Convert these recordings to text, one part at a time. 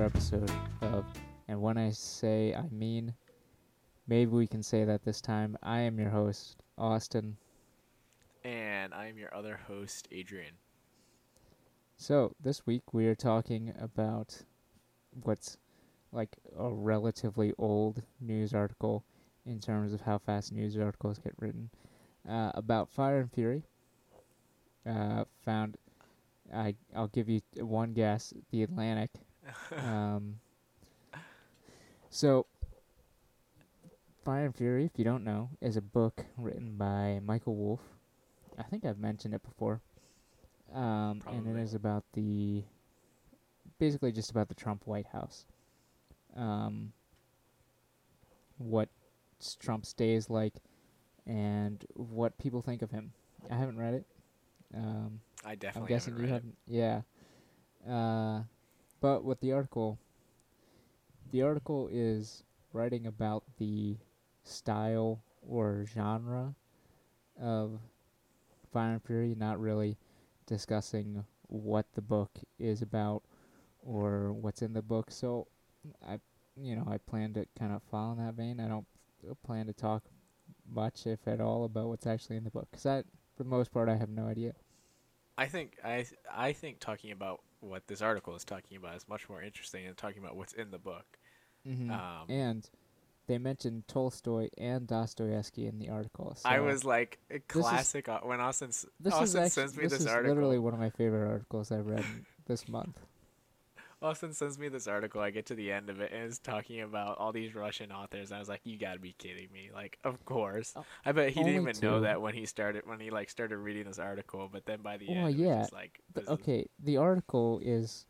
another episode of And When I Say I Mean. Maybe we can say that this time. I am your host, Austin. And I'm your other host, Adrian. So, this week we are talking about what's like a relatively old news article in terms of how fast news articles get written uh, about Fire and Fury. Uh, found, I I'll give you one guess: The Atlantic. Um, so, Fire and Fury, if you don't know, is a book written by Michael Wolff. I think I've mentioned it before. Um, and it is about the, basically just about the Trump White House. Um, what Trump's day is like, and what people think of him. I haven't read it. Um, I I'm definitely guessing haven't you haven't. Yeah. Uh, but with the article, the article is writing about the style or genre of Fire and Fury, not really discussing what the book is about or what's in the book. So, I, you know, I plan to kind of follow in that vein. I don't plan to talk much, if at all, about what's actually in the book, because for the most part, I have no idea. I think I I think talking about what this article is talking about is much more interesting than talking about what's in the book. Mm-hmm. Um, and they mentioned Tolstoy and Dostoevsky in the article. So I was like a is- classic when Austin s- this is Austin actually, sends me this, this, is literally one of my favorite articles I've read this month. Austin sends me this article. I get to the end of it and it's talking about all these Russian authors. And I was like, "You gotta be kidding me!" Like, of course. Oh, I bet he didn't even know that when he started when he like started reading this article. But then by the Well, end, yeah, like, The- okay, the article is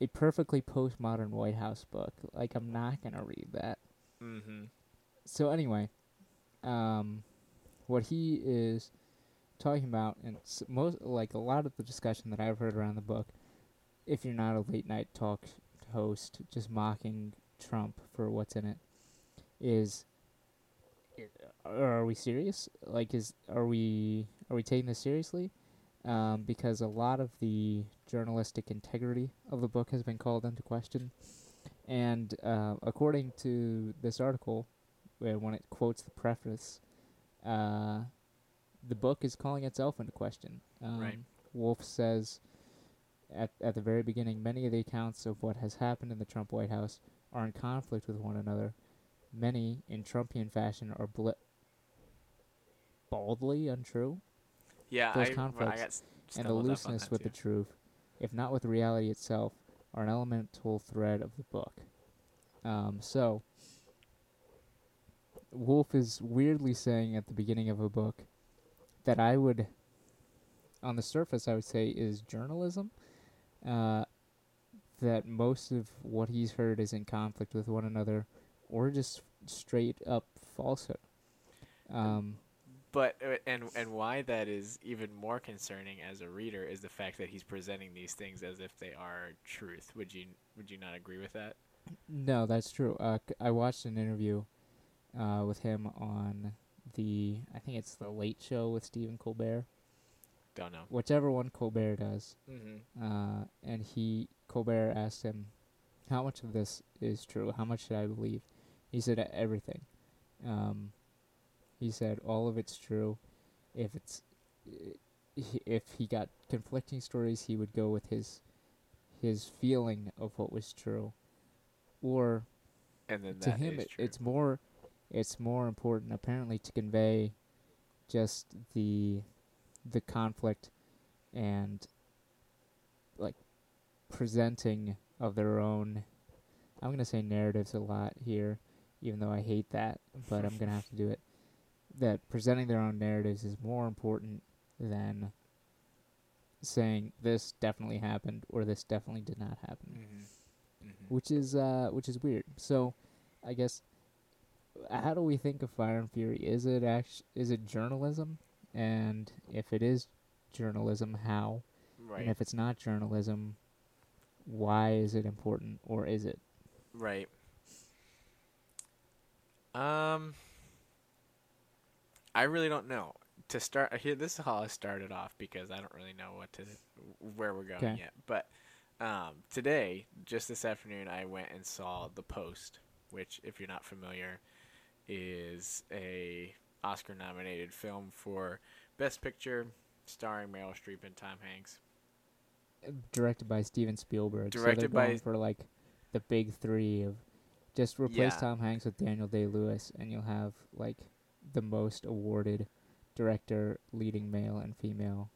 a perfectly postmodern White House book. Like I'm not gonna read that. mhm. So anyway, um, what he is talking about, and most like a lot of the discussion that I've heard around the book, if you're not a late night talk host, just mocking Trump for what's in it, is. Are we serious? Like, is are we are we taking this seriously? Um, because a lot of the journalistic integrity of the book has been called into question, and uh, according to this article, where when it quotes the preface, uh, the book is calling itself into question. Um, Right. Wolff says at at the very beginning, many of the accounts of what has happened in the Trump White House are in conflict with one another. Many, in Trumpian fashion, are bl- baldly untrue, Yeah, Those I, I conflicts got and the stumbled up on looseness with too. the truth, if not with reality itself, are an elemental thread of the book. Um, so, Wolff is weirdly saying at the beginning of a book that I would, on the surface, I would say is journalism. Uh, that most of what he's heard is in conflict with one another, or just straight up falsehood. Um, But uh, and and why that is even more concerning as a reader is the fact that he's presenting these things as if they are truth. Would you would you not agree with that? No, that's true. Uh, c- I watched an interview uh, with him on the, I think it's the Late Show with Stephen Colbert, Don't know. whichever one Colbert does. Mm-hmm. Uh, and he, Colbert asked him, how much of this is true? How much should I believe? He said "E- everything. Um, he said all of it's true. If it's, he- if he got conflicting stories, he would go with his, his feeling of what was true, or And then to him it, it's more it's more important apparently to convey just the the conflict and like presenting of their own I'm going to say narratives a lot here even though I hate that but I'm going to have to do it that presenting their own narratives is more important than saying this definitely happened or this definitely did not happen Mm-hmm. Mm-hmm. which is uh which is weird. So, I guess how do we think of Fire and Fury? Is it act- is it journalism? And if it is journalism, how? Right. And if it's not journalism, why is it important or is it? Right. Um, I really don't know. To start here, this is how I started off because I don't really know what to where we're going 'Kay. yet. But Um, today, just this afternoon, I went and saw The Post, which, if you're not familiar, is a Oscar-nominated film for Best Picture, starring Meryl Streep and Tom Hanks. Directed by Steven Spielberg. so Directed they're by- for like the big three of just replace Yeah. Tom Hanks with Daniel Day Lewis, and you'll have like the most awarded director, leading male and female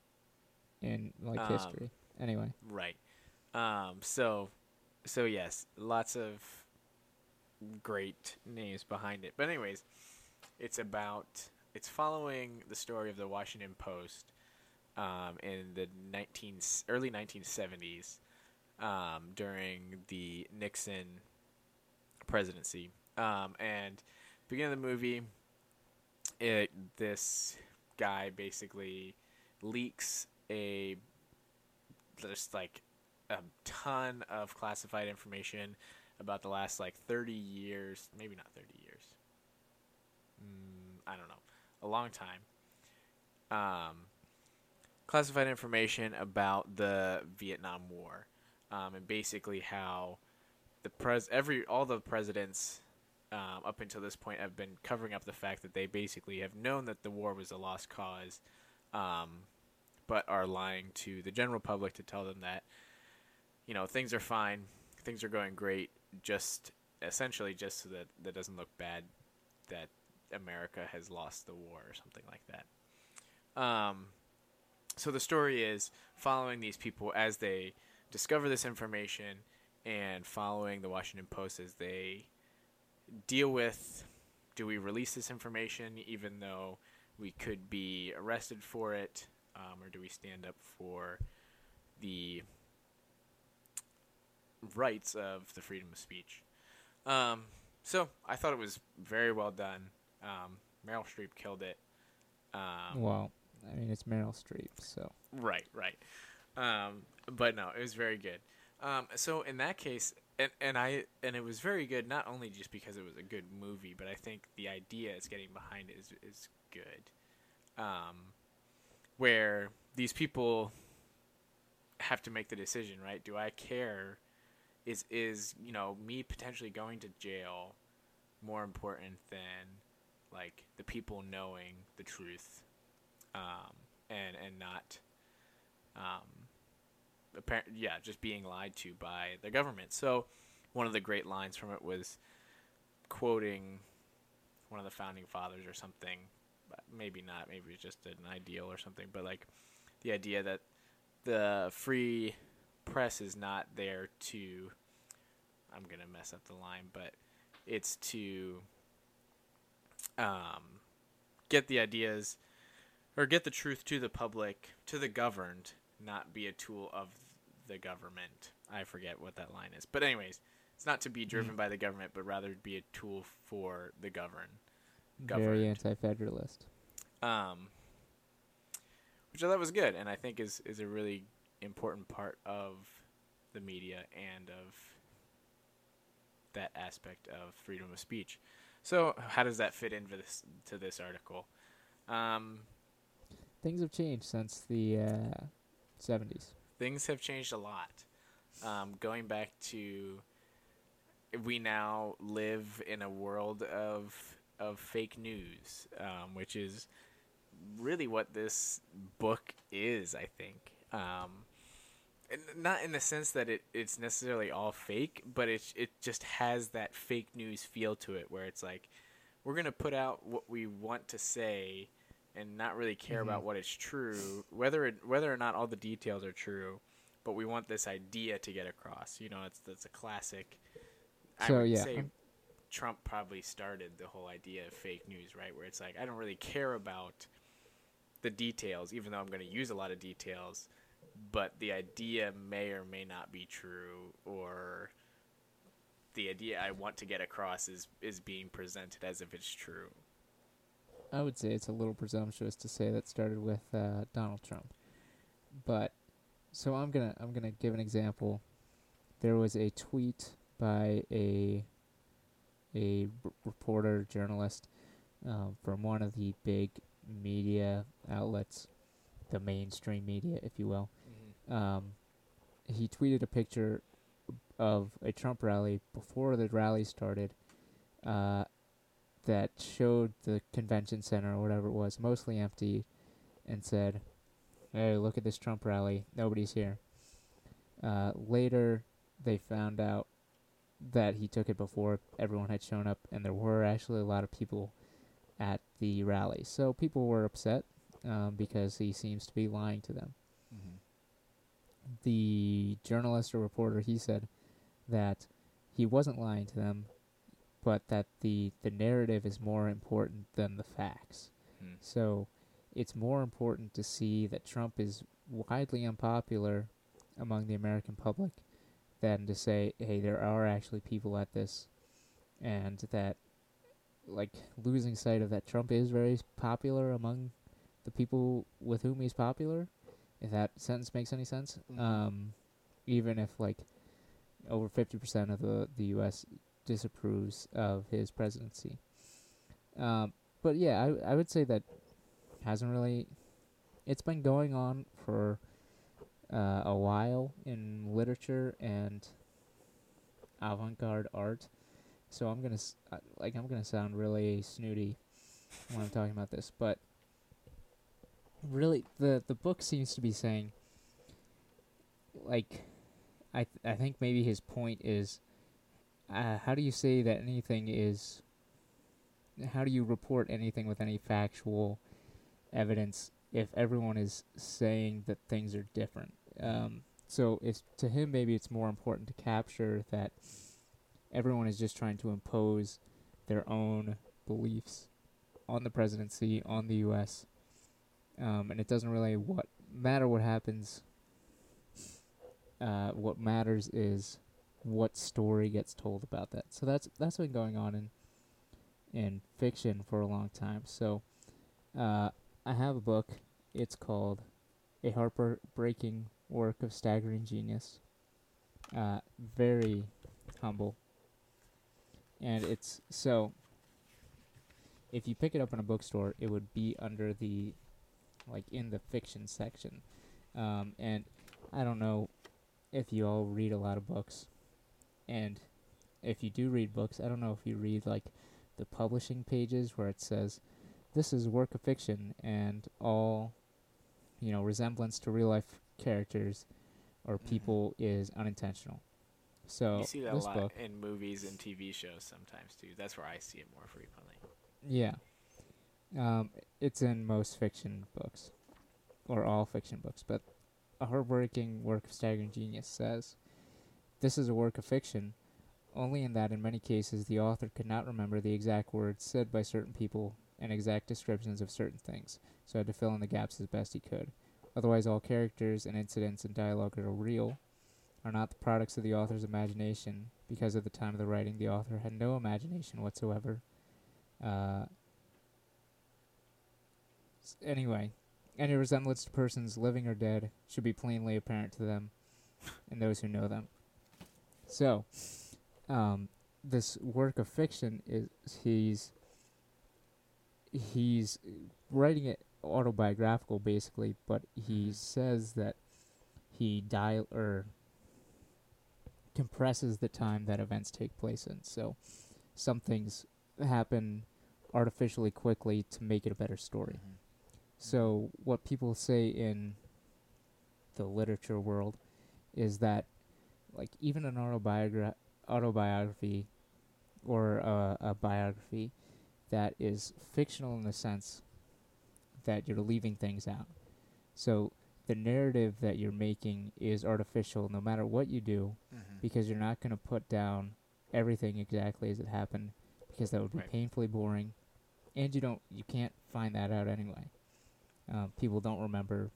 in like Um, history. Anyway, Right. Um, so, so yes, lots of great names behind it. But anyways, it's about it's following the story of the Washington Post um, in the 19 early 1970s um, during the Nixon presidency. Um, and beginning of the movie, it this guy basically leaks a just like a ton of classified information about the last like 30 years, maybe not 30 years. I don't know, a long time. Um, classified information about the Vietnam War, um, and basically how the pres every all the presidents um, up until this point have been covering up the fact that they basically have known that the war was a lost cause, um, but are lying to the general public to tell them that you know things are fine, things are going great, just essentially just so that that doesn't look bad that America has lost the war or something like that. Um, so the story is following these people as they discover this information and following the Washington Post as they deal with do we release this information even though we could be arrested for it um, or do we stand up for the rights of the freedom of speech um, so i thought it was very well done um, meryl streep killed it um, well, I mean it's Meryl Streep, so Right, right. Um, but no, it was very good. Um, so in that case, and, and I and it was very good not only just because it was a good movie, but I think the idea it's getting behind it is is good. Um, where these people have to make the decision, right? Do I care? Is is you know me potentially going to jail more important than like the people knowing the truth, um, and and not um, appar- yeah, just being lied to by the government. So, one of the great lines from it was quoting one of the founding fathers or something. Maybe not. Maybe it's just an ideal or something. But like the idea that the free press is not there to. I'm gonna mess up the line, but it's to um, get the ideas or get the truth to the public, to the governed, not be a tool of the government. I forget what that line is. But anyways, it's not to be driven by the government, but rather be a tool for the governed. very anti-federalist. Um, which I thought was good, and I think is is a really important part of the media and of that aspect of freedom of speech. So, how does that fit into this to this article? Um, Things have changed since the uh, 70s. things have changed a lot. Um, going back to, we now live in a world of of fake news, um, which is really what this book is. I think, um, and not in the sense that it, it's necessarily all fake, but it it just has that fake news feel to it, where it's like we're gonna put out what we want to say and not really care Mhm. about what is true, whether it, whether or not all the details are true, but we want this idea to get across. You know, it's that's a classic. I would yeah, say Trump probably started the whole idea of fake news, right? Where it's like I don't really care about the details, even though I'm going to use a lot of details, but the idea may or may not be true, or the idea I want to get across is is being presented as if it's true. I would say it's a little presumptuous to say that started with uh, Donald Trump, but so I'm gonna I'm gonna give an example. There was a tweet by a a r- reporter journalist um, from one of the big media outlets, the mainstream media, if you will. Um, he tweeted a picture of a Trump rally before the rally started uh, that showed the convention center or whatever it was mostly empty and said, Hey, look at this Trump rally. Nobody's here. Uh, later, they found out that he took it before everyone had shown up, and there were actually a lot of people at the rally. So people were upset um, because he seems to be lying to them. The journalist or reporter, he said that he wasn't lying to them, but that the, the narrative is more important than the facts. Hmm. So it's more important to see that Trump is widely unpopular among the American public than to say, hey, there are actually people at this, and that, like, losing sight of that Trump is very popular among the people with whom he's popular. If that sentence makes any sense, Mhm. um, even if like over fifty percent of the the U.S. disapproves of his presidency. Um, but yeah, I I would say that hasn't really. It's been going on for uh, a while in literature and avant-garde art. So I'm gonna s- uh, like I'm gonna sound really snooty when I'm talking about this, but really the the book seems to be saying like I th- I think maybe his point is uh, how do you say that anything is how do you report anything with any factual evidence if everyone is saying that things are different? Um, so if to him maybe it's more important to capture that everyone is just trying to impose their own beliefs on the presidency on the US um, and it doesn't really what matter what happens uh, what matters is what story gets told about that. So that's that's been going on in in fiction for a long time. So uh, I have a book. It's called A Heartbreaking Work of Staggering Genius. Uh, very humble, and it's so. If you pick it up in a bookstore, it would be under the, like in the fiction section, um, and I don't know if you all read a lot of books, and if you do read books, I don't know if you read like the publishing pages where it says, "This is a work of fiction," and all, you know, resemblance to real life characters or Mhm. people is unintentional. So you see that a lot book, in movies and TV shows sometimes too. That's where I see it more frequently. yeah, um, it's in most fiction books, or all fiction books, but a heartbreaking work of staggering genius says, "This is a work of fiction." Only in that, in many cases, the author could not remember the exact words said by certain people and exact descriptions of certain things, so had to fill in the gaps as best he could. Otherwise, all characters and incidents and dialogue are real, are not the products of the author's imagination, because at the time of the writing, the author had no imagination whatsoever. Uh, anyway, any resemblance to persons living or dead should be plainly apparent to them and those who know them. So, um, this work of fiction is he's he's writing it autobiographical basically, but he says that he dial or compresses the time that events take place in. So some things happen artificially quickly to make it a better story. So what people say in the literature world is that like even an autobiogra- autobiography or a, a biography that is fictional in the sense that you're leaving things out. So the narrative that you're making is artificial no matter what you do Mm-hmm. because you're not going to put down everything exactly as it happened because that would be Right. painfully boring and you don't you can't find that out anyway um, people don't remember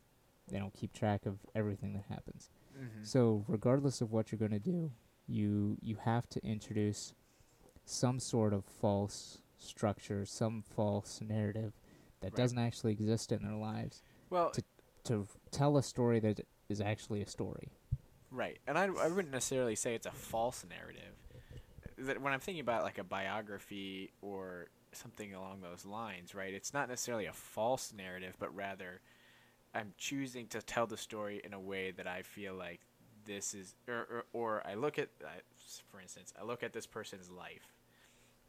they don't keep track of everything that happens Mm-hmm. so regardless of what you're going to do you you have to introduce some sort of false structure some false narrative that Right. doesn't actually exist in their lives well, to- to tell a story that is actually a story Right, and I, I wouldn't necessarily say it's a false narrative. That when I'm thinking about like a biography or something along those lines, right? It's not necessarily a false narrative, but rather I'm choosing to tell the story in a way that I feel like this is or or, or I look at uh, for instance I look at this person's life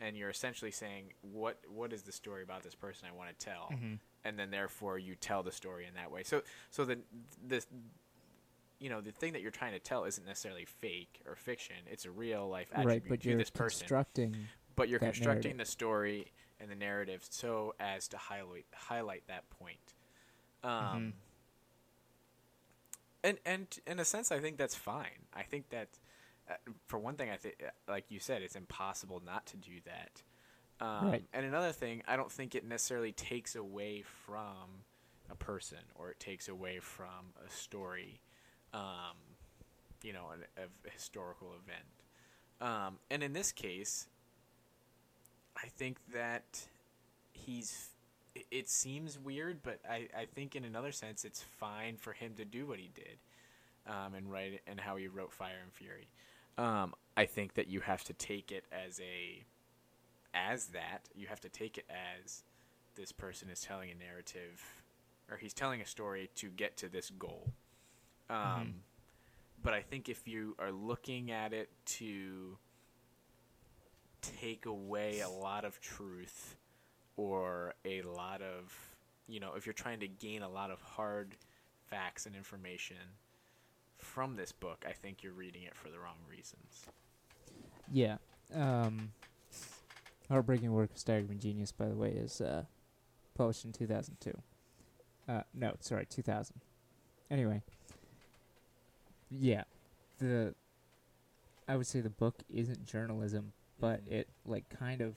and you're essentially saying what what is the story about this person I want to tell Mhm. and then therefore you tell the story in that way so so the this you know the thing that you're trying to tell isn't necessarily fake or fiction it's a real life attribute right, but to you're this person constructing. But you're constructing narrative. the story and the narrative so as to highlight highlight that point. Um, Mhm. and and in a sense, I think that's fine. I think that uh, for one thing, I think, like you said, it's impossible not to do that. Um, Right. And another thing, I don't think it necessarily takes away from a person or it takes away from a story, um, you know, an, a historical event. Um, and in this case, I think that he's. it- seems weird, but I, I think in another sense it's fine for him to do what he did, um, and write it and how he wrote Fire and Fury. Um, I think that you have to take it as a, as that you have to take it as, this person is telling a narrative, or he's telling a story to get to this goal. Um, Mhm. But I think if you are looking at it to take away a lot of truth or a lot of you know if you're trying to gain a lot of hard facts and information from this book i think you're reading it for the wrong reasons Yeah. Um, Heartbreaking Work of Staggering Genius, by the way, is uh, published in 2002. Uh, no, sorry, 2000. Anyway. Yeah. The. I would say the book isn't journalism, but Mhm. it, like, kind of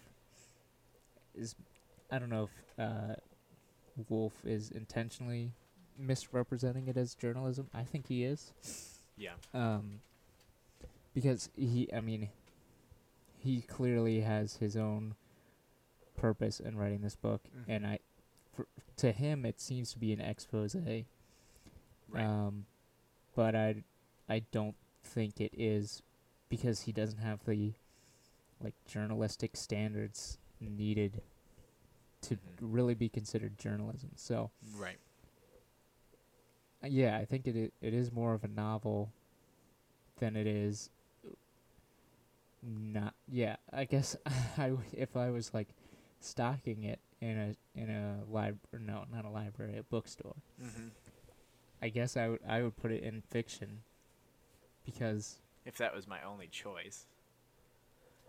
is. I don't know if uh, Wolff is intentionally misrepresenting it as journalism. I think he is yeah um, because he, I mean, he clearly has his own purpose in writing this book, Mhm. and I, for, to him, it seems to be an expose. right Um, but I, I don't think it is because he doesn't have the, like, journalistic standards needed to Mhm. really be considered journalism. So, right Uh, Yeah, I think it i- it is more of a novel than it is not. Yeah, I guess I w- if I was like stocking it in a in a lib no not a library a bookstore, mm-hmm. I guess I would I would put it in fiction because if that was my only choice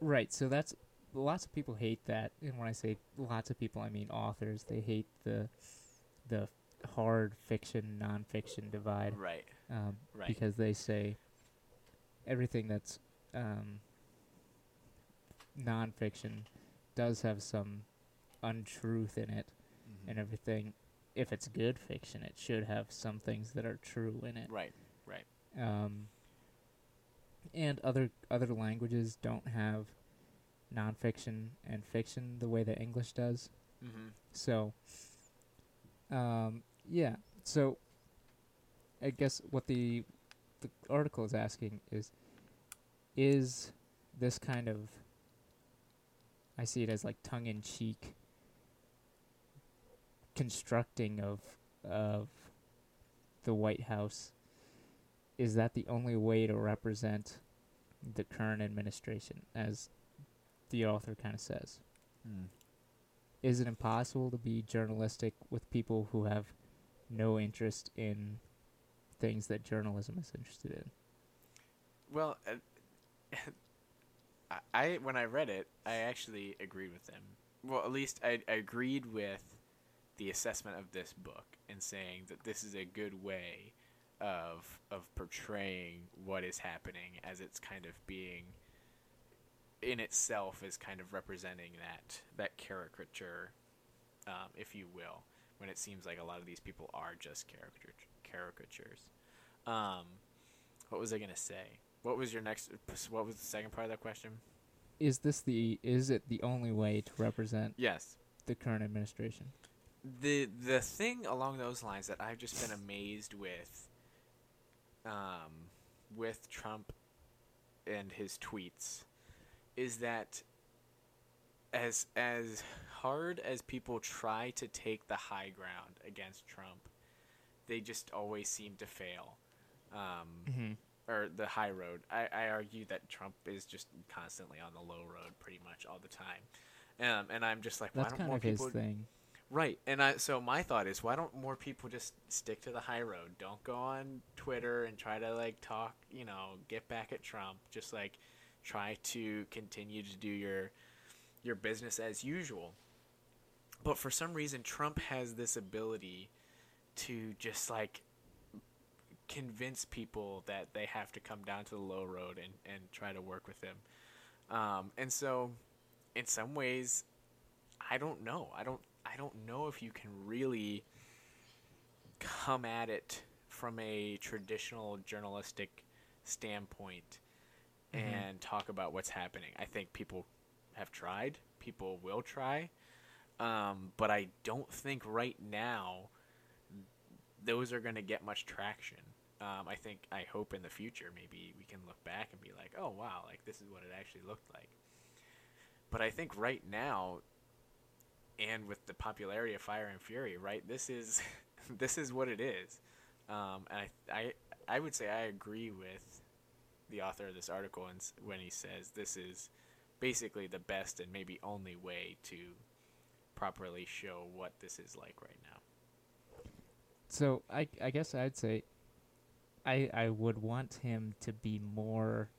right. So that's lots of people hate that, and when I say lots of people, I mean authors. They hate the the hard fiction nonfiction divide. right um, Right. because they say everything that's um, nonfiction does have some untruth in it, Mhm. and everything. If it's good fiction, it should have some things that are true in it. right right Um, and other other languages don't have nonfiction and fiction the way that English does. mm-hmm. So, um, yeah. So, I guess what the the article is asking is, is this kind of I see it as like tongue in cheek constructing of of the White House. Is that the only way to represent the current administration, as the author kind of says? is it impossible to be journalistic with people who have no interest in things that journalism is interested in? Well, uh, I, I when I read it, I actually agreed with them. Well, at least I, I agreed with the assessment of this book and saying that this is a good way of of portraying what is happening as it's kind of being in itself is kind of representing that that caricature, um, if you will, when it seems like a lot of these people are just caricature caricatures. Um, what was I gonna say? What was your next? What was the second part of that question? Is this the is it the only way to represent Yes. the current administration? The the thing along those lines that I've just been amazed with, um, with Trump and his tweets, is that as as hard as people try to take the high ground against Trump, they just always seem to fail. Um, Mm-hmm. or the high road. I, I argue that Trump is just constantly on the low road pretty much all the time. Um, and I'm just like, That's why don't kind more of his people thing. Right. And I so my thought is why don't more people just stick to the high road? Don't go on Twitter and try to like talk, you know, get back at Trump. Just like try to continue to do your your business as usual. But for some reason Trump has this ability to just like convince people that they have to come down to the low road and, and try to work with him. Um, and so in some ways I don't know. I don't I don't know if you can really come at it from a traditional journalistic standpoint Mhm. and talk about what's happening. I think people have tried, people will try, um, but I don't think right now those are going to get much traction. Um, I think, I hope in the future maybe we can look back and be like, oh wow, like this is what it actually looked like. But I think right now, and with the popularity of Fire and Fury, right? This is this is what it is, um, and I, I I would say I agree with the author of this article and when he says this is basically the best and maybe only way to properly show what this is like right now. So I I guess I'd say I I would want him to be more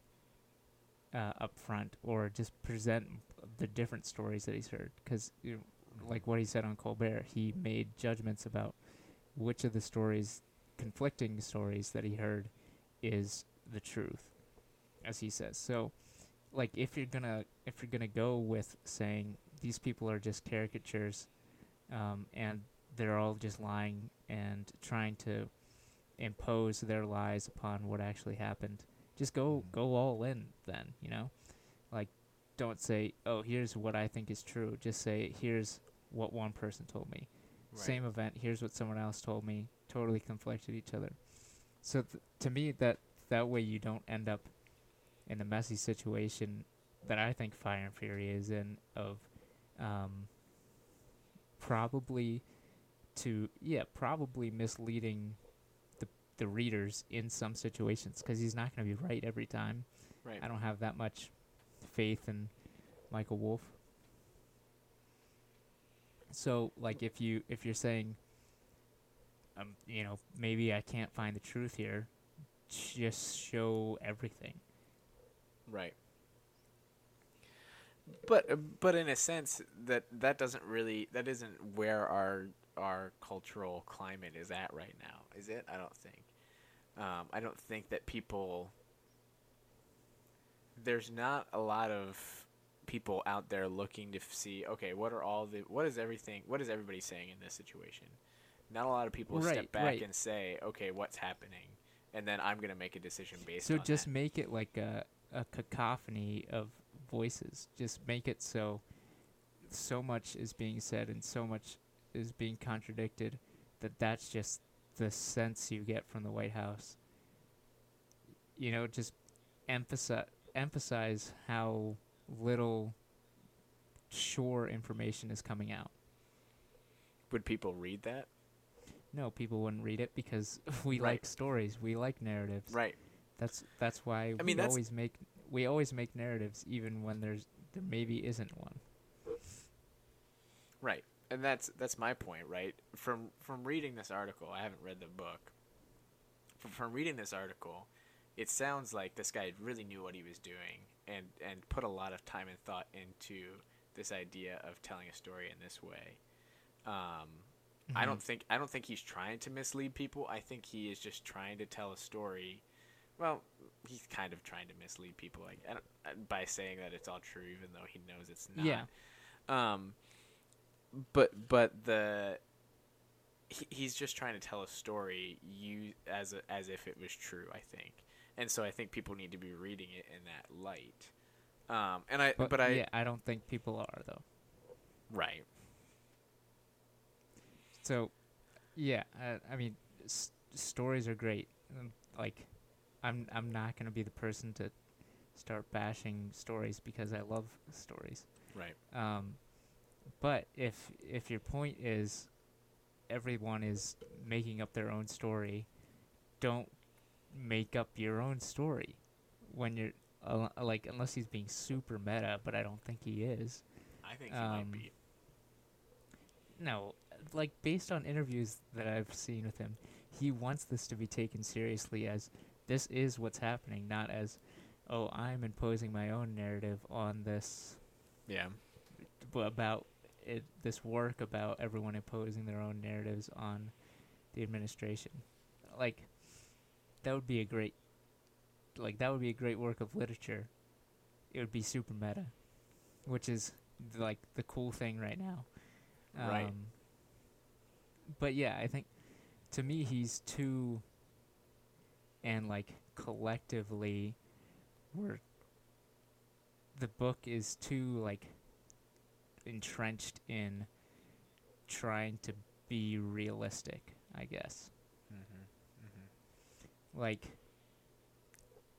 uh, upfront or just present the different stories that he's heard because you know, like what he said on Colbert, he made judgments about which of the stories, conflicting stories that he heard, is the truth, as he says. So, like if you're gonna if you're gonna go with saying these people are just caricatures, um, and they're all just lying and trying to impose their lies upon what actually happened. Just go go all in then, you know? Like don't say, "Oh, here's what I think is true." Just say, "Here's what one person told me." Same event, here's what someone else told me. Totally conflicted each other. So th- to me that that way you don't end up in a messy situation that I think Fire and Fury is in of um probably to yeah probably misleading the the readers in some situations because he's not going to be right every time. Right. I don't have that much faith in Michael Wolff. So like if you if you're saying um you know maybe I can't find the truth here, just show everything. Right. But uh, but in a sense that that doesn't really that isn't where our our cultural climate is at right now, is it? I don't think. Um, I don't think that people. There's not a lot of people out there looking to see. Okay, what are all the what is everything? What is everybody saying in this situation? Not a lot of people step back right. and say, okay, what's happening, and then I'm gonna make a decision based So just that. make it like a a cacophony of voices. Just make it so so much is being said and so much is being contradicted that that's just the sense you get from the White House. You know, just emphasize emphasize how little sure information is coming out. Would people read that? No, people wouldn't read it because we Right. like stories, we like narratives. Right. That's that's why I we mean, that's- always make we always make narratives even when there's there maybe isn't one. Right. And that's that's my point, right? From from reading this article, I haven't read the book. From, from reading this article, it sounds like this guy really knew what he was doing and and put a lot of time and thought into this idea of telling a story in this way. Um, I don't think I don't think he's trying to mislead people. I think he is just trying to tell a story. Well, he's kind of trying to mislead people, like uh, by saying that it's all true, even though he knows it's not. Yeah. Um, but but the he, he's just trying to tell a story you as a, as if it was true. I think, and so I think people need to be reading it in that light. Um, and I But, but, I yeah, I don't think people are though. right So, yeah, I, I mean, s- stories are great. Um, Like, I'm I'm not gonna be the person to start bashing stories because I love stories. right Um, but if if your point is everyone is making up their own story, don't make up your own story when you're uh, like unless he's being super meta, but I don't think he is. I think he might Um, be. No, like based on interviews that I've seen with him, he wants this to be taken seriously as this is what's happening, not as oh I'm imposing my own narrative on this Yeah. b- about it, this work about everyone imposing their own narratives on the administration. Like that would be a great like that would be a great work of literature. It would be super meta, which is like the cool thing right now. Right. Um, but yeah, I think to me he's too and like collectively we're the book is too like entrenched in trying to be realistic, I guess. Mm-hmm. Mm-hmm. Like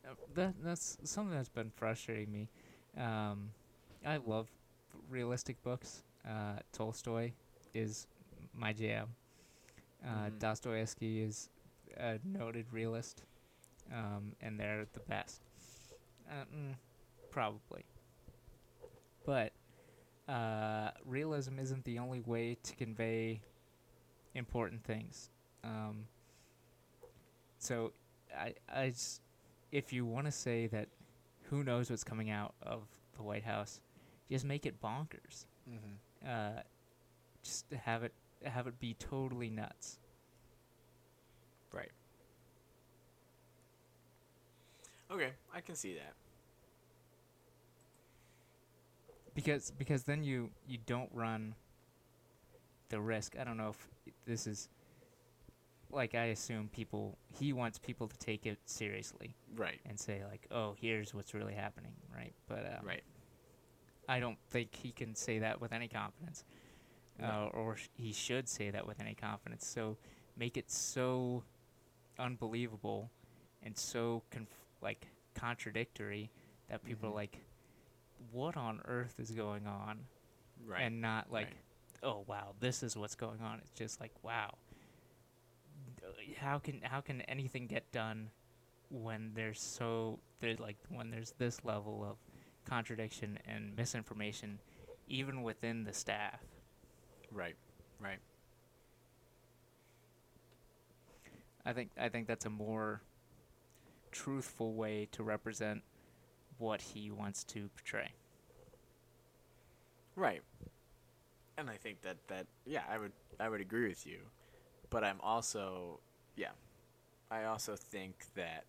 uh, that that's something that's been frustrating me. Um I love realistic books. Uh Tolstoy is my jam. Uh Mhm. Dostoevsky is a noted realist. Um and they're the best. Uh, mm, probably. But uh, realism isn't the only way to convey important things. Um, so, I, I if you want to say that who knows what's coming out of the White House, just make it bonkers. Mm-hmm. Uh, just to have it have it be totally nuts. Right. Okay, I can see that. because because then you you don't run the risk. I don't know if this is like I assume people he wants people to take it seriously Right. and say like, "Oh, here's what's really happening," right? But um, Right. I don't think he can say that with any confidence, uh, or sh- he should say that with any confidence. So make it so unbelievable and so conf- like contradictory that people Mhm. are like, "What on earth is going on?" Right. and not like, right. "Oh wow, this is what's going on." It's just like, "Wow, how can how can anything get done when there's so there's like when there's this level of contradiction and misinformation, even within the staff?" right. Right. I think I think that's a more truthful way to represent what he wants to portray. Right. And I think that that yeah, I would I would agree with you. But I'm also yeah. I also think that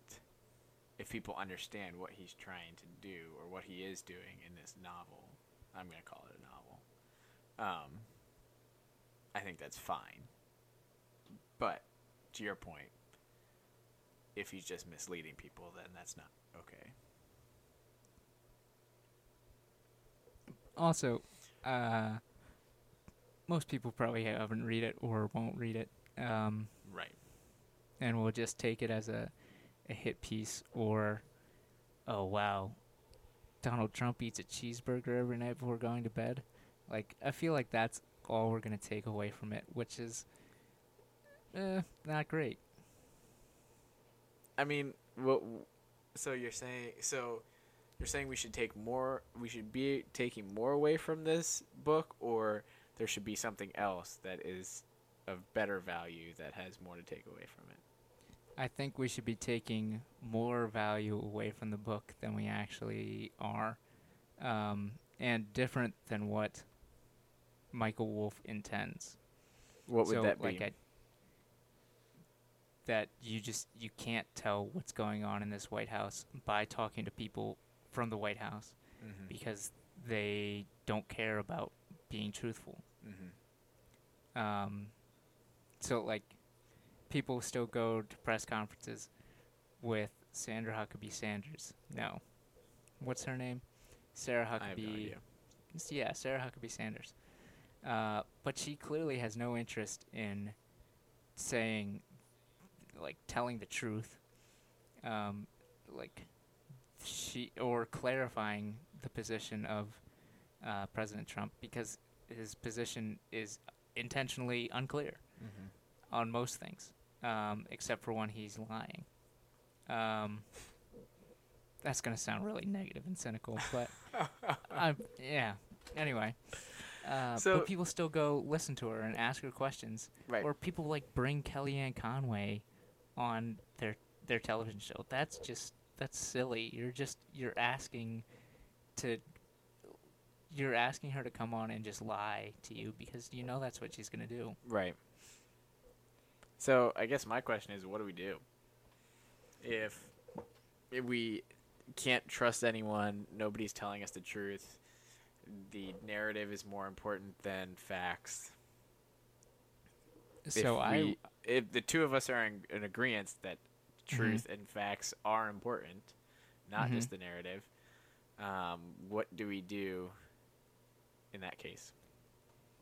if people understand what he's trying to do or what he is doing in this novel, I'm going to call it a novel. Um I think that's fine. But to your point, if he's just misleading people, then that's not okay. Also, uh, most people probably haven't read it or won't read it, um. And we'll just take it as a, a hit piece or, oh wow, Donald Trump eats a cheeseburger every night before going to bed. Like I feel like that's all we're gonna take away from it, which is, eh, not great. I mean, what? So you're saying so you're saying we should take more we should be taking more away from this book or there should be something else that is of better value that has more to take away from it. I think we should be taking more value away from the book than we actually are, um, and different than what Michael Wolff intends. What would so, that be? like I, that you just you can't tell what's going on in this White House by talking to people from the White House mm-hmm. because they don't care about being truthful. Mm-hmm. Um, so like, people still go to press conferences with Sandra Huckabee Sanders. No, what's her name? Sarah Huckabee. No. Yeah, Sarah Huckabee Sanders. Uh, but she clearly has no interest in saying, like, telling the truth. Um, like, she or clarifying the position of uh, President Trump because his position is intentionally unclear Mm-hmm. on most things, um, except for when he's lying. Um, that's gonna sound really negative and cynical, but I yeah. Anyway, uh, So- but people still go listen to her and ask her questions, Right. or people like bring Kellyanne Conway on their their television show. That's just that's silly. You're just you're asking to you're asking her to come on and just lie to you because you know that's what she's gonna do. Right. So I guess my question is, what do we do if if we can't trust anyone? Nobody's telling us the truth. The narrative is more important than facts. So if I we, if the two of us are in, in agreement that truth and facts are important, not Mhm. just the narrative, um, what do we do in that case?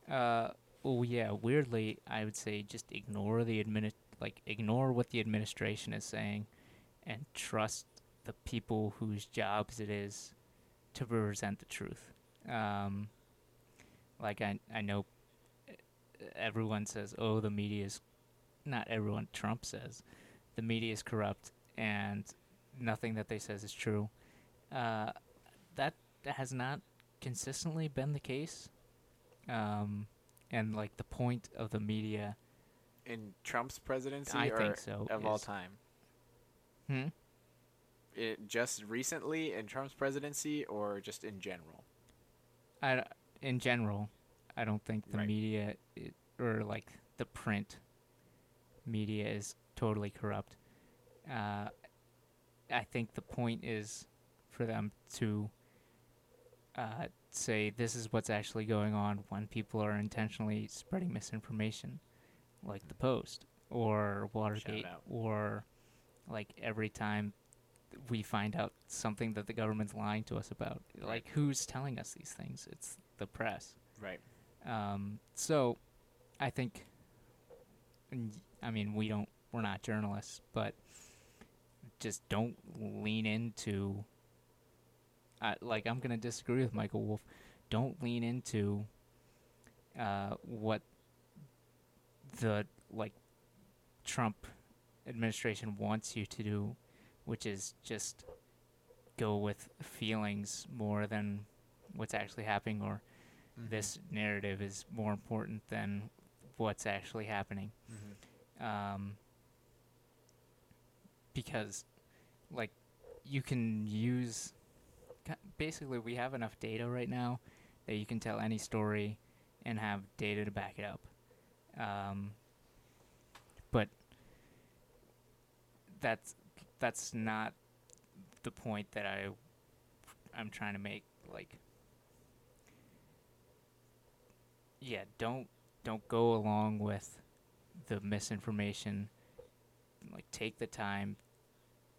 Uh, oh yeah. Weirdly, I would say just ignore the admini- like ignore what the administration is saying, and trust the people whose jobs it is to represent the truth. Um, like I I know uh, everyone says, oh, the media is not everyone. Trump says the media is corrupt and nothing that they says is true. Uh, that has not consistently been the case. Um, and like the point of the media, In Trump's presidency I think so. of all time? Hmm? It, just recently in Trump's presidency or just in general? I, in general, I don't think the Right. media i or like the print media is totally corrupt. Uh, I think the point is for them to uh, say this is what's actually going on when people are intentionally spreading misinformation, like the Post or Watergate, or like every time we find out something that the government's lying to us about. Like, who's telling us these things? It's the press. Right. Um, so, I think, I mean, we don't, we're not journalists, but just don't lean into, uh, like, I'm going to disagree with Michael Wolff. Don't lean into uh, what the, like, Trump administration wants you to do, which is just go with feelings more than what's actually happening or this narrative is more important than what's actually happening. Mhm. Um, because, like, you can use. Ca- Basically, we have enough data right now that you can tell any story and have data to back it up. Um, but that's that's not the point that I I'm trying to make. Like, yeah, don't don't go along with the misinformation. Like, take the time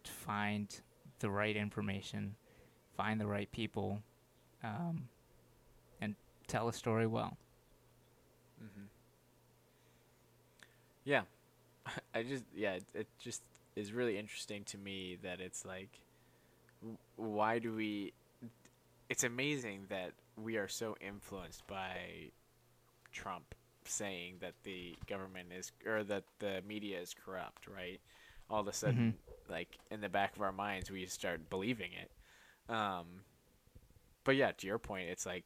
to find the right information, find the right people, um, and tell a story well. hmm Yeah, I just yeah, it, it just is really interesting to me that it's like, why do we? It's amazing that we are so influenced by Trump saying that the government is or that the media is corrupt, right? All of a sudden, like in the back of our minds, we start believing it. Um, but yeah, to your point, it's like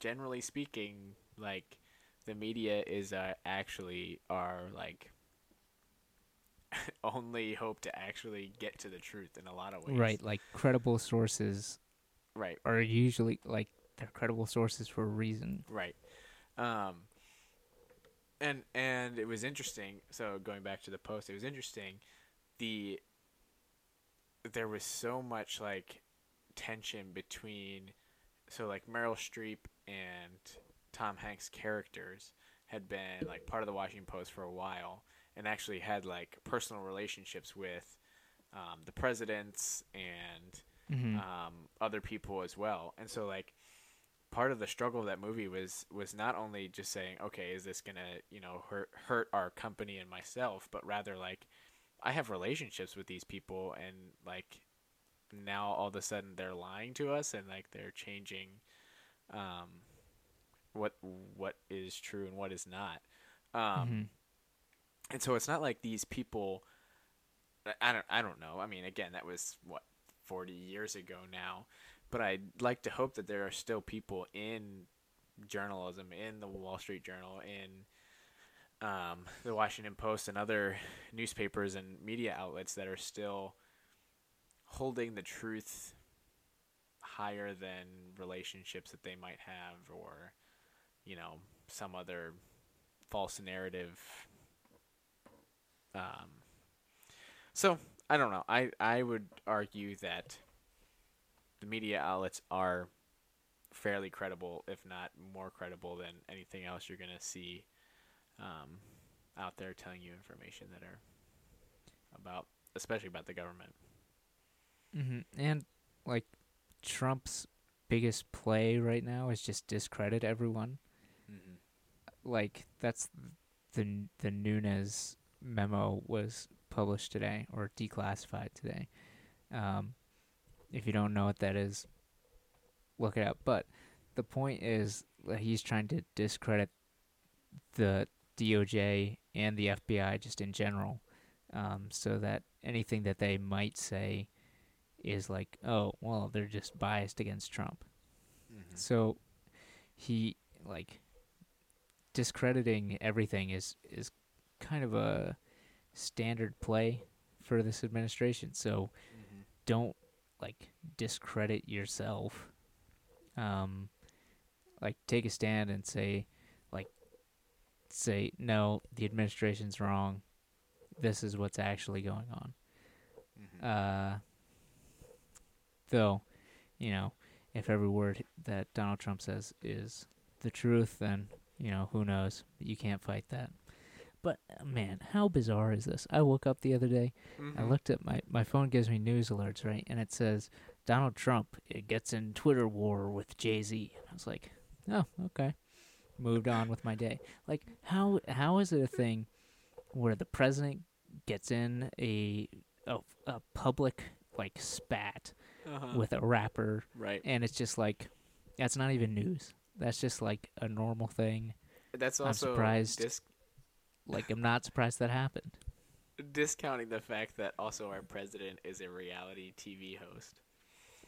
generally speaking, like the media is uh, actually our like only hope to actually get to the truth in a lot of ways. Right, like credible sources Right. are usually like they're credible sources for a reason. Right. Um and and it was interesting. So going back to the post, it was interesting the there was so much like tension between so like Meryl Streep and Tom Hanks characters had been like part of the Washington Post for a while and actually had like personal relationships with um, the presidents and Mm-hmm. um, other people as well. And so like part of the struggle of that movie was was not only just saying, okay, is this gonna you know hurt hurt our company and myself, but rather like I have relationships with these people and like now all of a sudden they're lying to us and like they're changing um, what what is true and what is not. Um, Mhm. and so it's not like these people I don't I don't know. I mean, again, that was what 40 years ago now, but I'd like to hope that there are still people in journalism, in the Wall Street Journal, in um, the Washington Post, and other newspapers and media outlets that are still holding the truth higher than relationships that they might have or you know some other false narrative um, so I don't know. I I would argue that the media outlets are fairly credible, if not more credible than anything else you're gonna see um, out there telling you information that are about, especially about the government. hmm And like Trump's biggest play right now is just discredit everyone. Mm-hmm. Like that's the the Nunes memo was published today or declassified today. Um, if you don't know what that is, look it up. But the point is that he's trying to discredit the DOJ and the FBI just in general, um, so that anything that they might say is like, oh, well, they're just biased against Trump. Mm-hmm. So he like discrediting everything is is kind of a standard play for this administration. So Mm-hmm. don't like discredit yourself. Um like take a stand and say say no, the administration's wrong. This is what's actually going on. Mm-hmm. Uh though, you know, if every word that Donald Trump says is the truth, then, you know, who knows? You can't fight that. But uh, man, how bizarre is this? I woke up the other day I Mm-hmm. looked at my my phone gives me news alerts, right? And it says Donald Trump gets in Twitter war with Jay Z. I was like, oh, okay. Moved on with my day. Like, how how is it a thing where the president gets in a a, a public like spat uh-huh. with a rapper, right. and it's just like that's not even news. That's just like a normal thing. That's I'm also surprised. dis- Like, I'm not surprised that happened. discounting the fact that also our president is a reality TV host.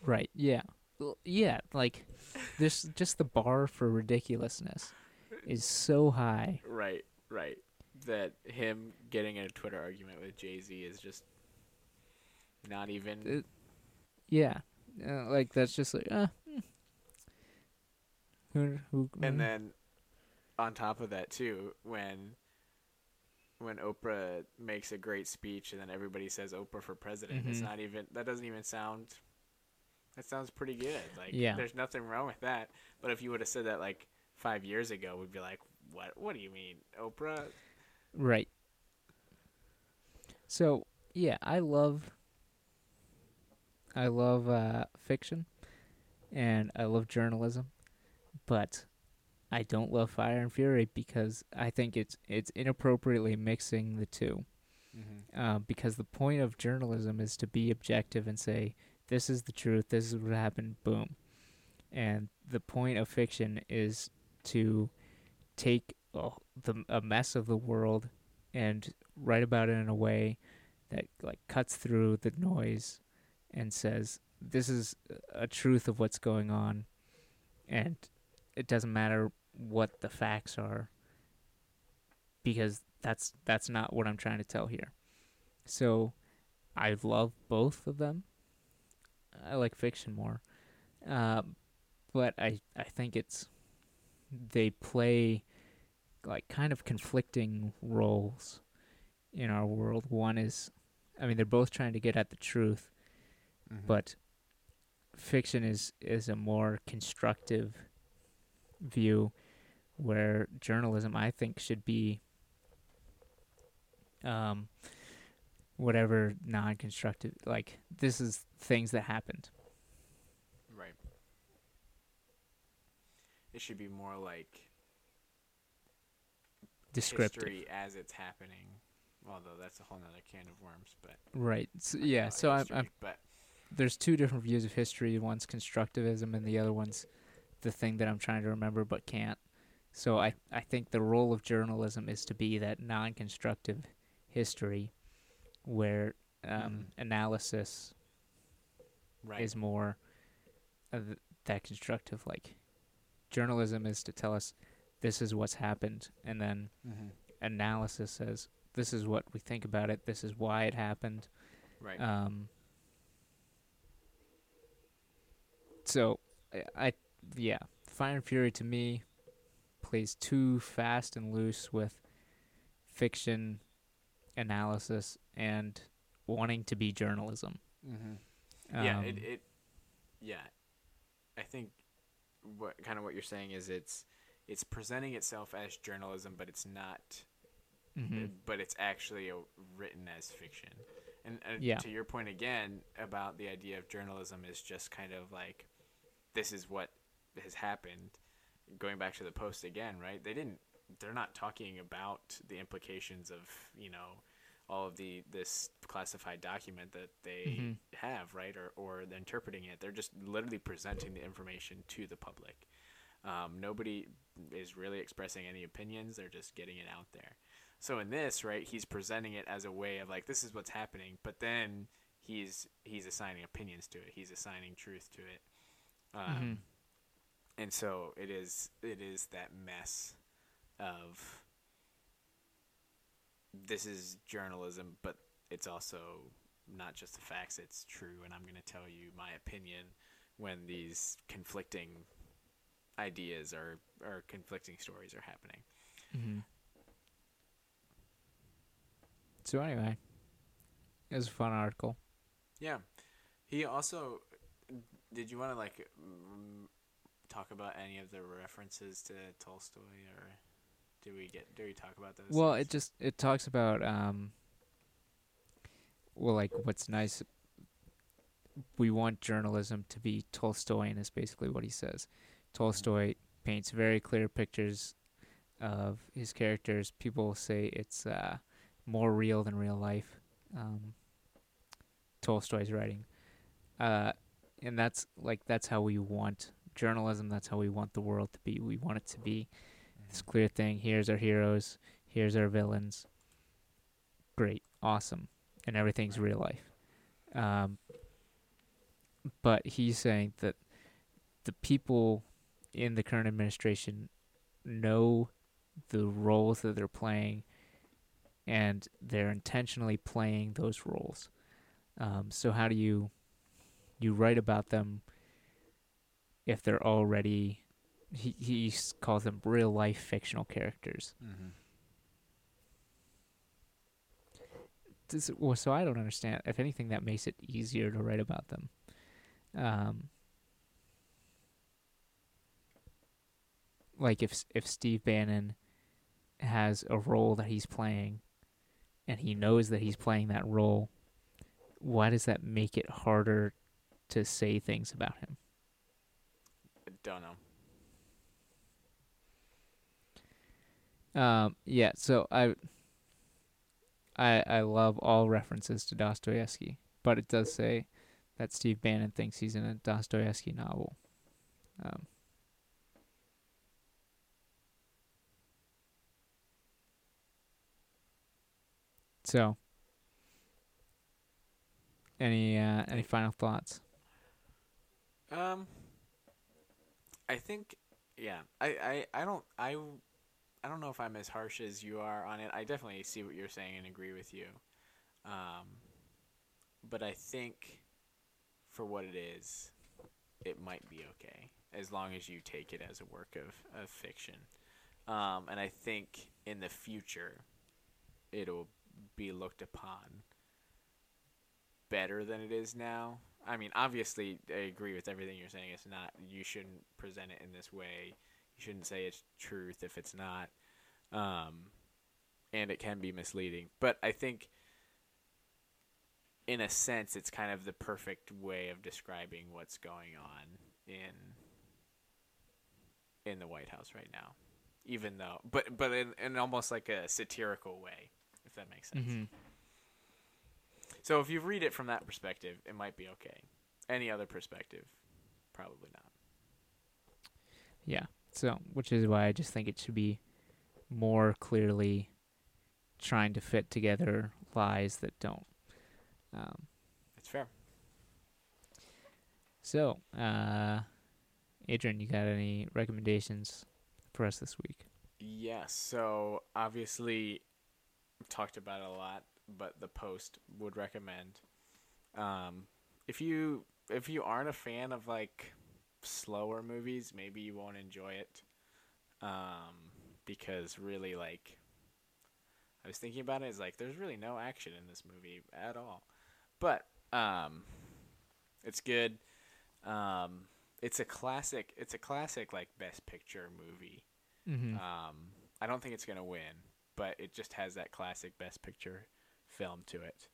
Right. Yeah. Well, yeah. Like, this just the bar for ridiculousness is so high. Right, right. That him getting in a Twitter argument with Jay Z is just not even. It- Yeah. Uh, like that's just like uh. hmm. Who who? and mm, then on top of that too, when when Oprah makes a great speech and then everybody says Oprah for president, it's Mhm. not even that doesn't even sound. That sounds pretty good. Like, Yeah. there's nothing wrong with that. But if you would have said that like five years ago, we'd be like, "What? What do you mean, Oprah?" right. So yeah, I love. I love uh, fiction, and I love journalism, but I don't love Fire and Fury because I think it's it's inappropriately mixing the two. Mm-hmm. uh, because the point of journalism is to be objective and say this is the truth, this is what happened, boom. And the point of fiction is to take a, the a mess of the world and write about it in a way that like cuts through the noise and says this is a truth of what's going on and it doesn't matter what the facts are because that's that's not what I'm trying to tell here. So I love both of them. I like fiction more. Um, but I I think it's they play like kind of conflicting roles in our world. One is I mean they're both trying to get at the truth, Mm-hmm. but fiction is is a more constructive view where journalism I think should be um whatever non-constructive like this is things that happened. Right. It should be more like descriptive. history as it's happening. Although that's a whole nother can of worms, but right. So, yeah so I'm, I'm but there's two different views of history. One's constructivism and the other one's the thing that I'm trying to remember but can't. So I I think the role of journalism is to be that non-constructive history where Um, Mhm. Analysis Right. is more th- that constructive. Like journalism is to tell us this is what's happened, and then mm-hmm. analysis says this is what we think about it. This is why it happened. Right. Um, so, I, I yeah, Fire and Fury to me plays too fast and loose with fiction analysis and wanting to be journalism. mm-hmm. yeah. It. Um, It. Yeah. I think what kind of what you're saying is it's it's presenting itself as journalism, but it's not. mhm. uh, But it's actually uh written as fiction. And uh, Yeah. to your point again about the idea of journalism is just kind of like this is what has happened. Going back to the post again, right? They didn't. They're not talking about the implications of you know all of the this classified document that they Mhm. have, right? Or or they're interpreting it. They're just literally presenting the information to the public. Um, nobody is really expressing any opinions. They're just getting it out there. So in this, right, he's presenting it as a way of like this is what's happening, but then he's he's assigning opinions to it. He's assigning truth to it. Um, Mhm. And so it is it is that mess of this is journalism, but it's also not just the facts, it's true and I'm going to tell you my opinion when these conflicting ideas or or conflicting stories are happening. Mhm. So anyway, it was a fun article. Yeah. He also did you want to like talk about any of the references to Tolstoy or do we get do we talk about those? Well, things? it just it talks about um well like what's nice we want journalism to be Tolstoyan is basically what he says. Tolstoy paints very clear pictures of his characters. People say it's uh more real than real life. Um Tolstoy's writing. Uh and that's like that's how we want journalism, that's how we want the world to be. We want it to be this clear thing. Here's our heroes. Here's our villains. Great, awesome, and everything's real life. Um, but he's saying that the people in the current administration know the roles that they're playing, and they're intentionally playing those roles. Um, so how do you you write about them if they're already he he calls them real life fictional characters. Mm-hmm. This, well, so I don't understand. If anything, that makes it easier to write about them. Um, like if if Steve Bannon has a role that he's playing, and he knows that he's playing that role, why does that make it harder to say things about him? I don't know. Um, yeah, so I, I, I love all references to Dostoevsky, but it does say that Steve Bannon thinks he's in a Dostoevsky novel. Um, so, any uh, any final thoughts? Um, I think, yeah. I, I, I don't I, I don't know if I'm as harsh as you are on it. I definitely see what you're saying and agree with you. Um, but I think, for what it is, it might be okay as long as you take it as a work of, of fiction. Um, and I think in the future, it'll be looked upon better than it is now. I mean, obviously, I agree with everything you're saying. It's not. You shouldn't present it in this way. You shouldn't say it's truth if it's not. Um, and it can be misleading. But I think, in a sense, it's kind of the perfect way of describing what's going on in in the White House right now. Even though, but but in, in almost like a satirical way, if that makes sense. Mm-hmm. So if you read it from that perspective, it might be okay. Any other perspective, probably not. Yeah. So, which is why I just think it should be more clearly trying to fit together lies that don't. Um, It's fair. so, uh, Adrian, you got any recommendations for us this week? Yes. So obviously, talked about it a lot, but the post would recommend. Um, if you if you aren't a fan of like slower movies, maybe you won't enjoy it. Um, because really, like, I was thinking about it. It's like there's really no action in this movie at all, but um, it's good. Um, it's a classic. It's a classic like best picture movie. Mm-hmm. Um, I don't think it's gonna win, but it just has that classic Best Picture film to it.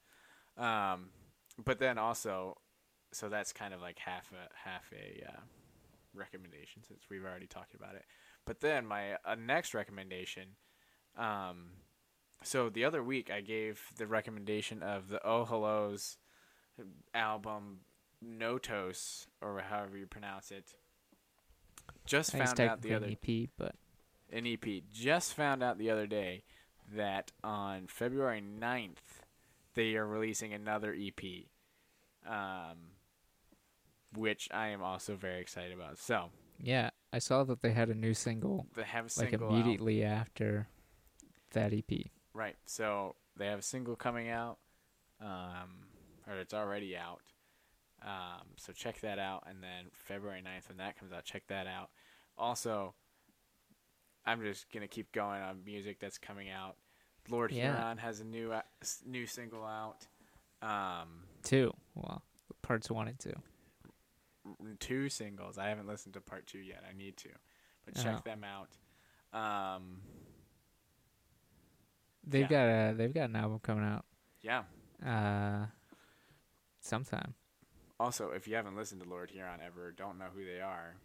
Um, but then also, so that's kind of like half a half a uh, recommendation since we've already talked about it. But then my uh, next recommendation, um, so the other week I gave the recommendation of the Oh Hellos album Notos or however you pronounce it. Just I found out the other EP, but an EP. Just found out the other day that on February 9th, they are releasing another EP, um, which I am also very excited about. So, yeah, I saw that they had a new single they have a like single out. immediately after that EP. Right. So, they have a single coming out, um, or it's already out. Um, so, check that out. And then February 9th, when that comes out, check that out. Also, I'm just going to keep going on music that's coming out. Lord Yeah. Huron has a new uh, new single out. Um, Two, well, parts one and two. two singles. I haven't listened to part two yet. I need to, but check Oh. them out. Um, They've Yeah. got a they've got an album coming out yeah. uh sometime. Also, if you haven't listened to Lord Huron ever, don't know who they are,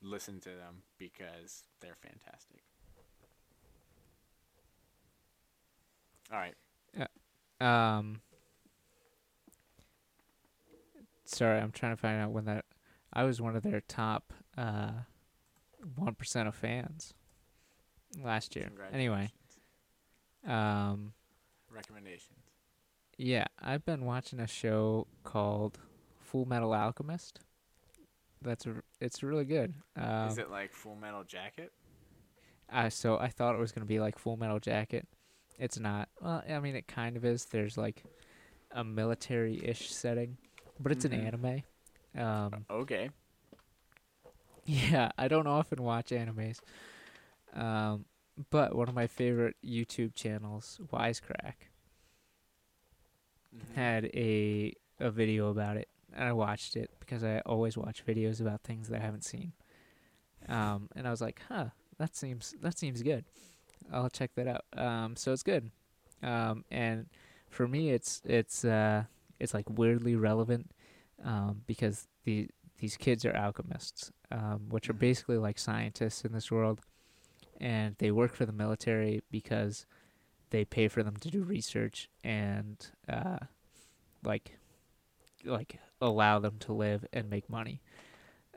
listen to them because they're fantastic. All right. Yeah. Um Sorry, I'm trying to find out when that I was one of their top uh 1% of fans last year. Anyway, um recommendations. yeah, I've been watching a show called Full Metal Alchemist. That's a, it's really good. Um, Is it like Full Metal Jacket? Uh, so I thought it was gonna be like Full Metal Jacket. It's not. Well, I mean, it kind of is. There's like a military-ish setting, but it's Mhm. an anime. Um, Okay. yeah, I don't often watch animes. Um, but one of my favorite YouTube channels, Wisecrack, Mhm. had a a video about it, and I watched it because I always watch videos about things that I haven't seen. Um, and I was like, huh, that seems that seems good. I'll check that out. Um, so it's good. Um, and for me, it's it's uh, it's like weirdly relevant um, because the these kids are alchemists, um, which are Mhm. basically like scientists in this world, and they work for the military because they pay for them to do research and uh, like like allow them to live and make money.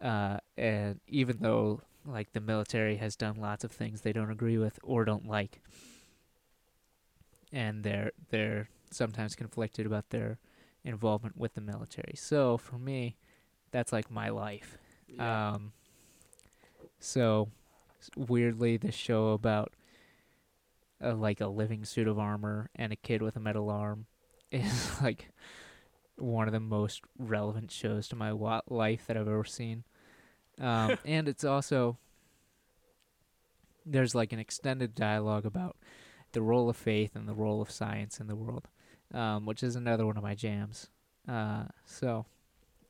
Uh, and even though like the military has done lots of things they don't agree with or don't like, and they're they're sometimes conflicted about their involvement with the military. So for me, that's like my life. Yeah. Um, so weirdly, this show about uh, like a living suit of armor and a kid with a metal arm is like one of the most relevant shows to my wa- life that I've ever seen. Um, and it's also there's like an extended dialogue about the role of faith and the role of science in the world, um, which is another one of my jams. Uh, so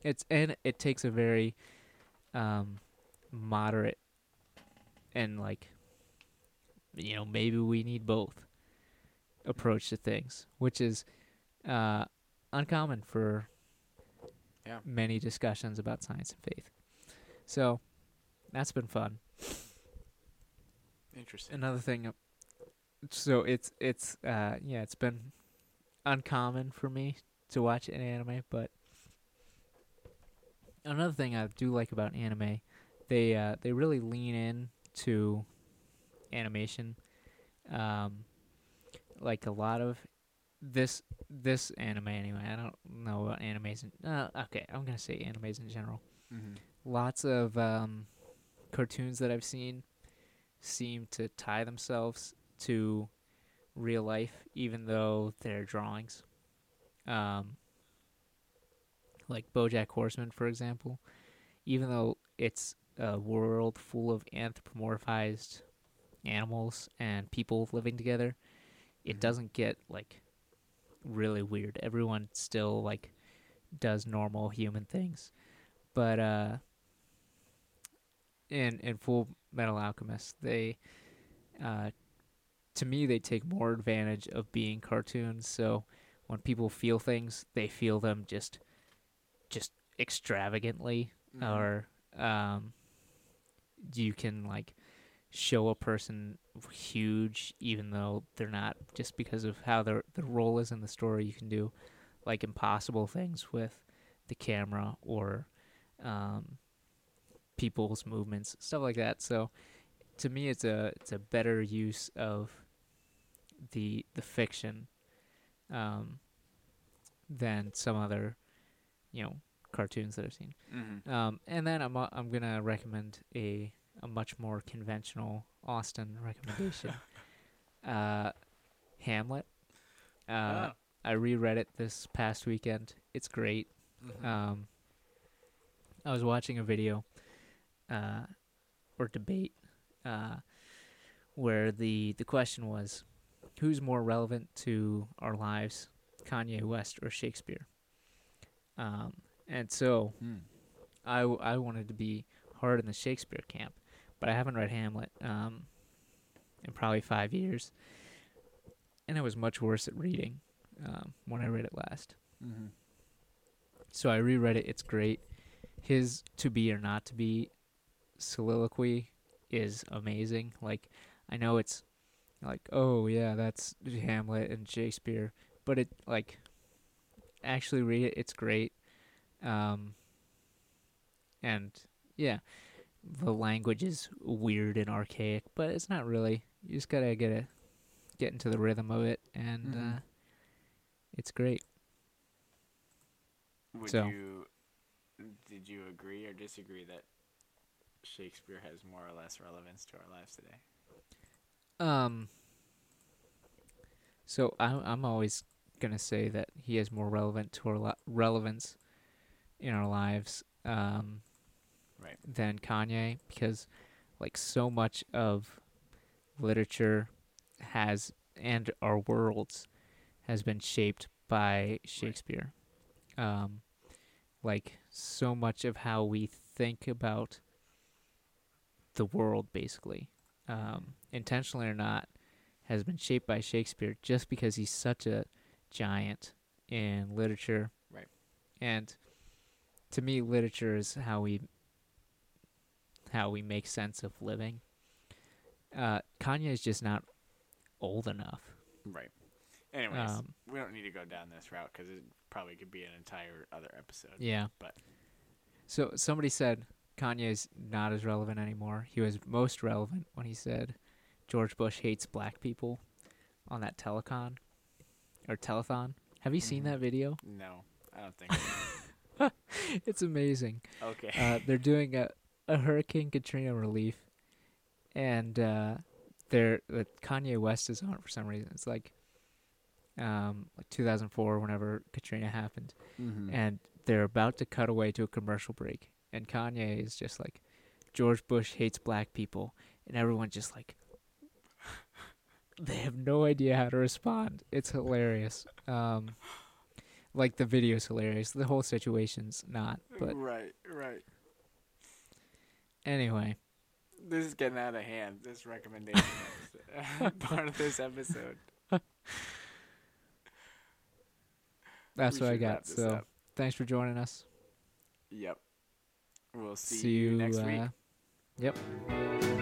it's and it takes a very um, moderate and like you know maybe we need both approach to things, which is uh, uncommon for Yeah. many discussions about science and faith. So that's been fun. Interesting. Another thing, so it's it's uh yeah it's been uncommon for me to watch an anime, but another thing I do like about anime, they uh they really lean in to animation, um, like a lot of this this anime anyway. I don't know about animes. In, uh, okay, I'm gonna say animes in general. Mm-hmm. Lots of um, cartoons that I've seen seem to tie themselves to real life, even though they're drawings. Um, like BoJack Horseman, for example, even though it's a world full of anthropomorphized animals and people living together, it Mhm. doesn't get like really weird. Everyone still like does normal human things. But uh in in Full Metal Alchemist, they uh to me they take more advantage of being cartoons. So when people feel things, they feel them just just extravagantly Mm-hmm. or um, you can like show a person huge even though they're not just because of how their their role is in the story you can do like impossible things with the camera or um, people's movements stuff like that so to me it's a it's a better use of the the fiction um, than some other you know cartoons that I've seen Mm-hmm. um, and then I'm uh, I'm gonna recommend a a much more conventional Austin recommendation. uh, Hamlet. Uh, Oh. I reread it this past weekend. It's great. Mhm. Um, I was watching a video, uh, or debate, uh, where the the question was, who's more relevant to our lives, Kanye West or Shakespeare? Um, and so Hmm. I, w- I wanted to be hard in the Shakespeare camp, but I haven't read Hamlet um, in probably five years, and I was much worse at reading um, when I read it last. Mm-hmm. So I reread it. It's great. His to be or not to be soliloquy is amazing. Like I know it's like oh yeah that's Hamlet and Shakespeare, but it like actually read it. It's great. Um, and yeah, the language is weird and archaic, but it's not really. You just gotta get a get into the rhythm of it, and Mhm. uh, it's great. Would So- you? Did you agree or disagree that Shakespeare has more or less relevance to our lives today? Um. So I, I'm always gonna say that he has more relevant to our li- relevance in our lives um, Right. than Kanye because, like, so much of literature has and our worlds has been shaped by Shakespeare. Um, like so much of how we think about the world, basically, um, intentionally or not, has been shaped by Shakespeare just because he's such a giant in literature. Right. And to me, literature is how we how we make sense of living. Uh, Kanye is just not old enough. Right. Anyways, Um, we don't need to go down this route because it probably could be an entire other episode. Yeah. But- so somebody said Kanye's not as relevant anymore. He was most relevant when he said George Bush hates black people on that telecon or telethon. Have you seen Mhm. that video? No, I don't think. so. It's amazing. okay. Uh, they're doing a, a Hurricane Katrina relief, and uh, they're uh, Kanye West is on it for some reason. It's like um, like 2004, whenever Katrina happened. mm-hmm. and they're about to cut away to a commercial break and Kanye is just like George Bush hates black people and everyone's just like they have no idea how to respond. It's hilarious. Um like the video's hilarious. The whole situation's not. But right, right. anyway, This is getting out of hand. This recommendation part of this episode. that's We what I got. So up. thanks for joining us. Yep. We'll see, See you next week. uh, Yep.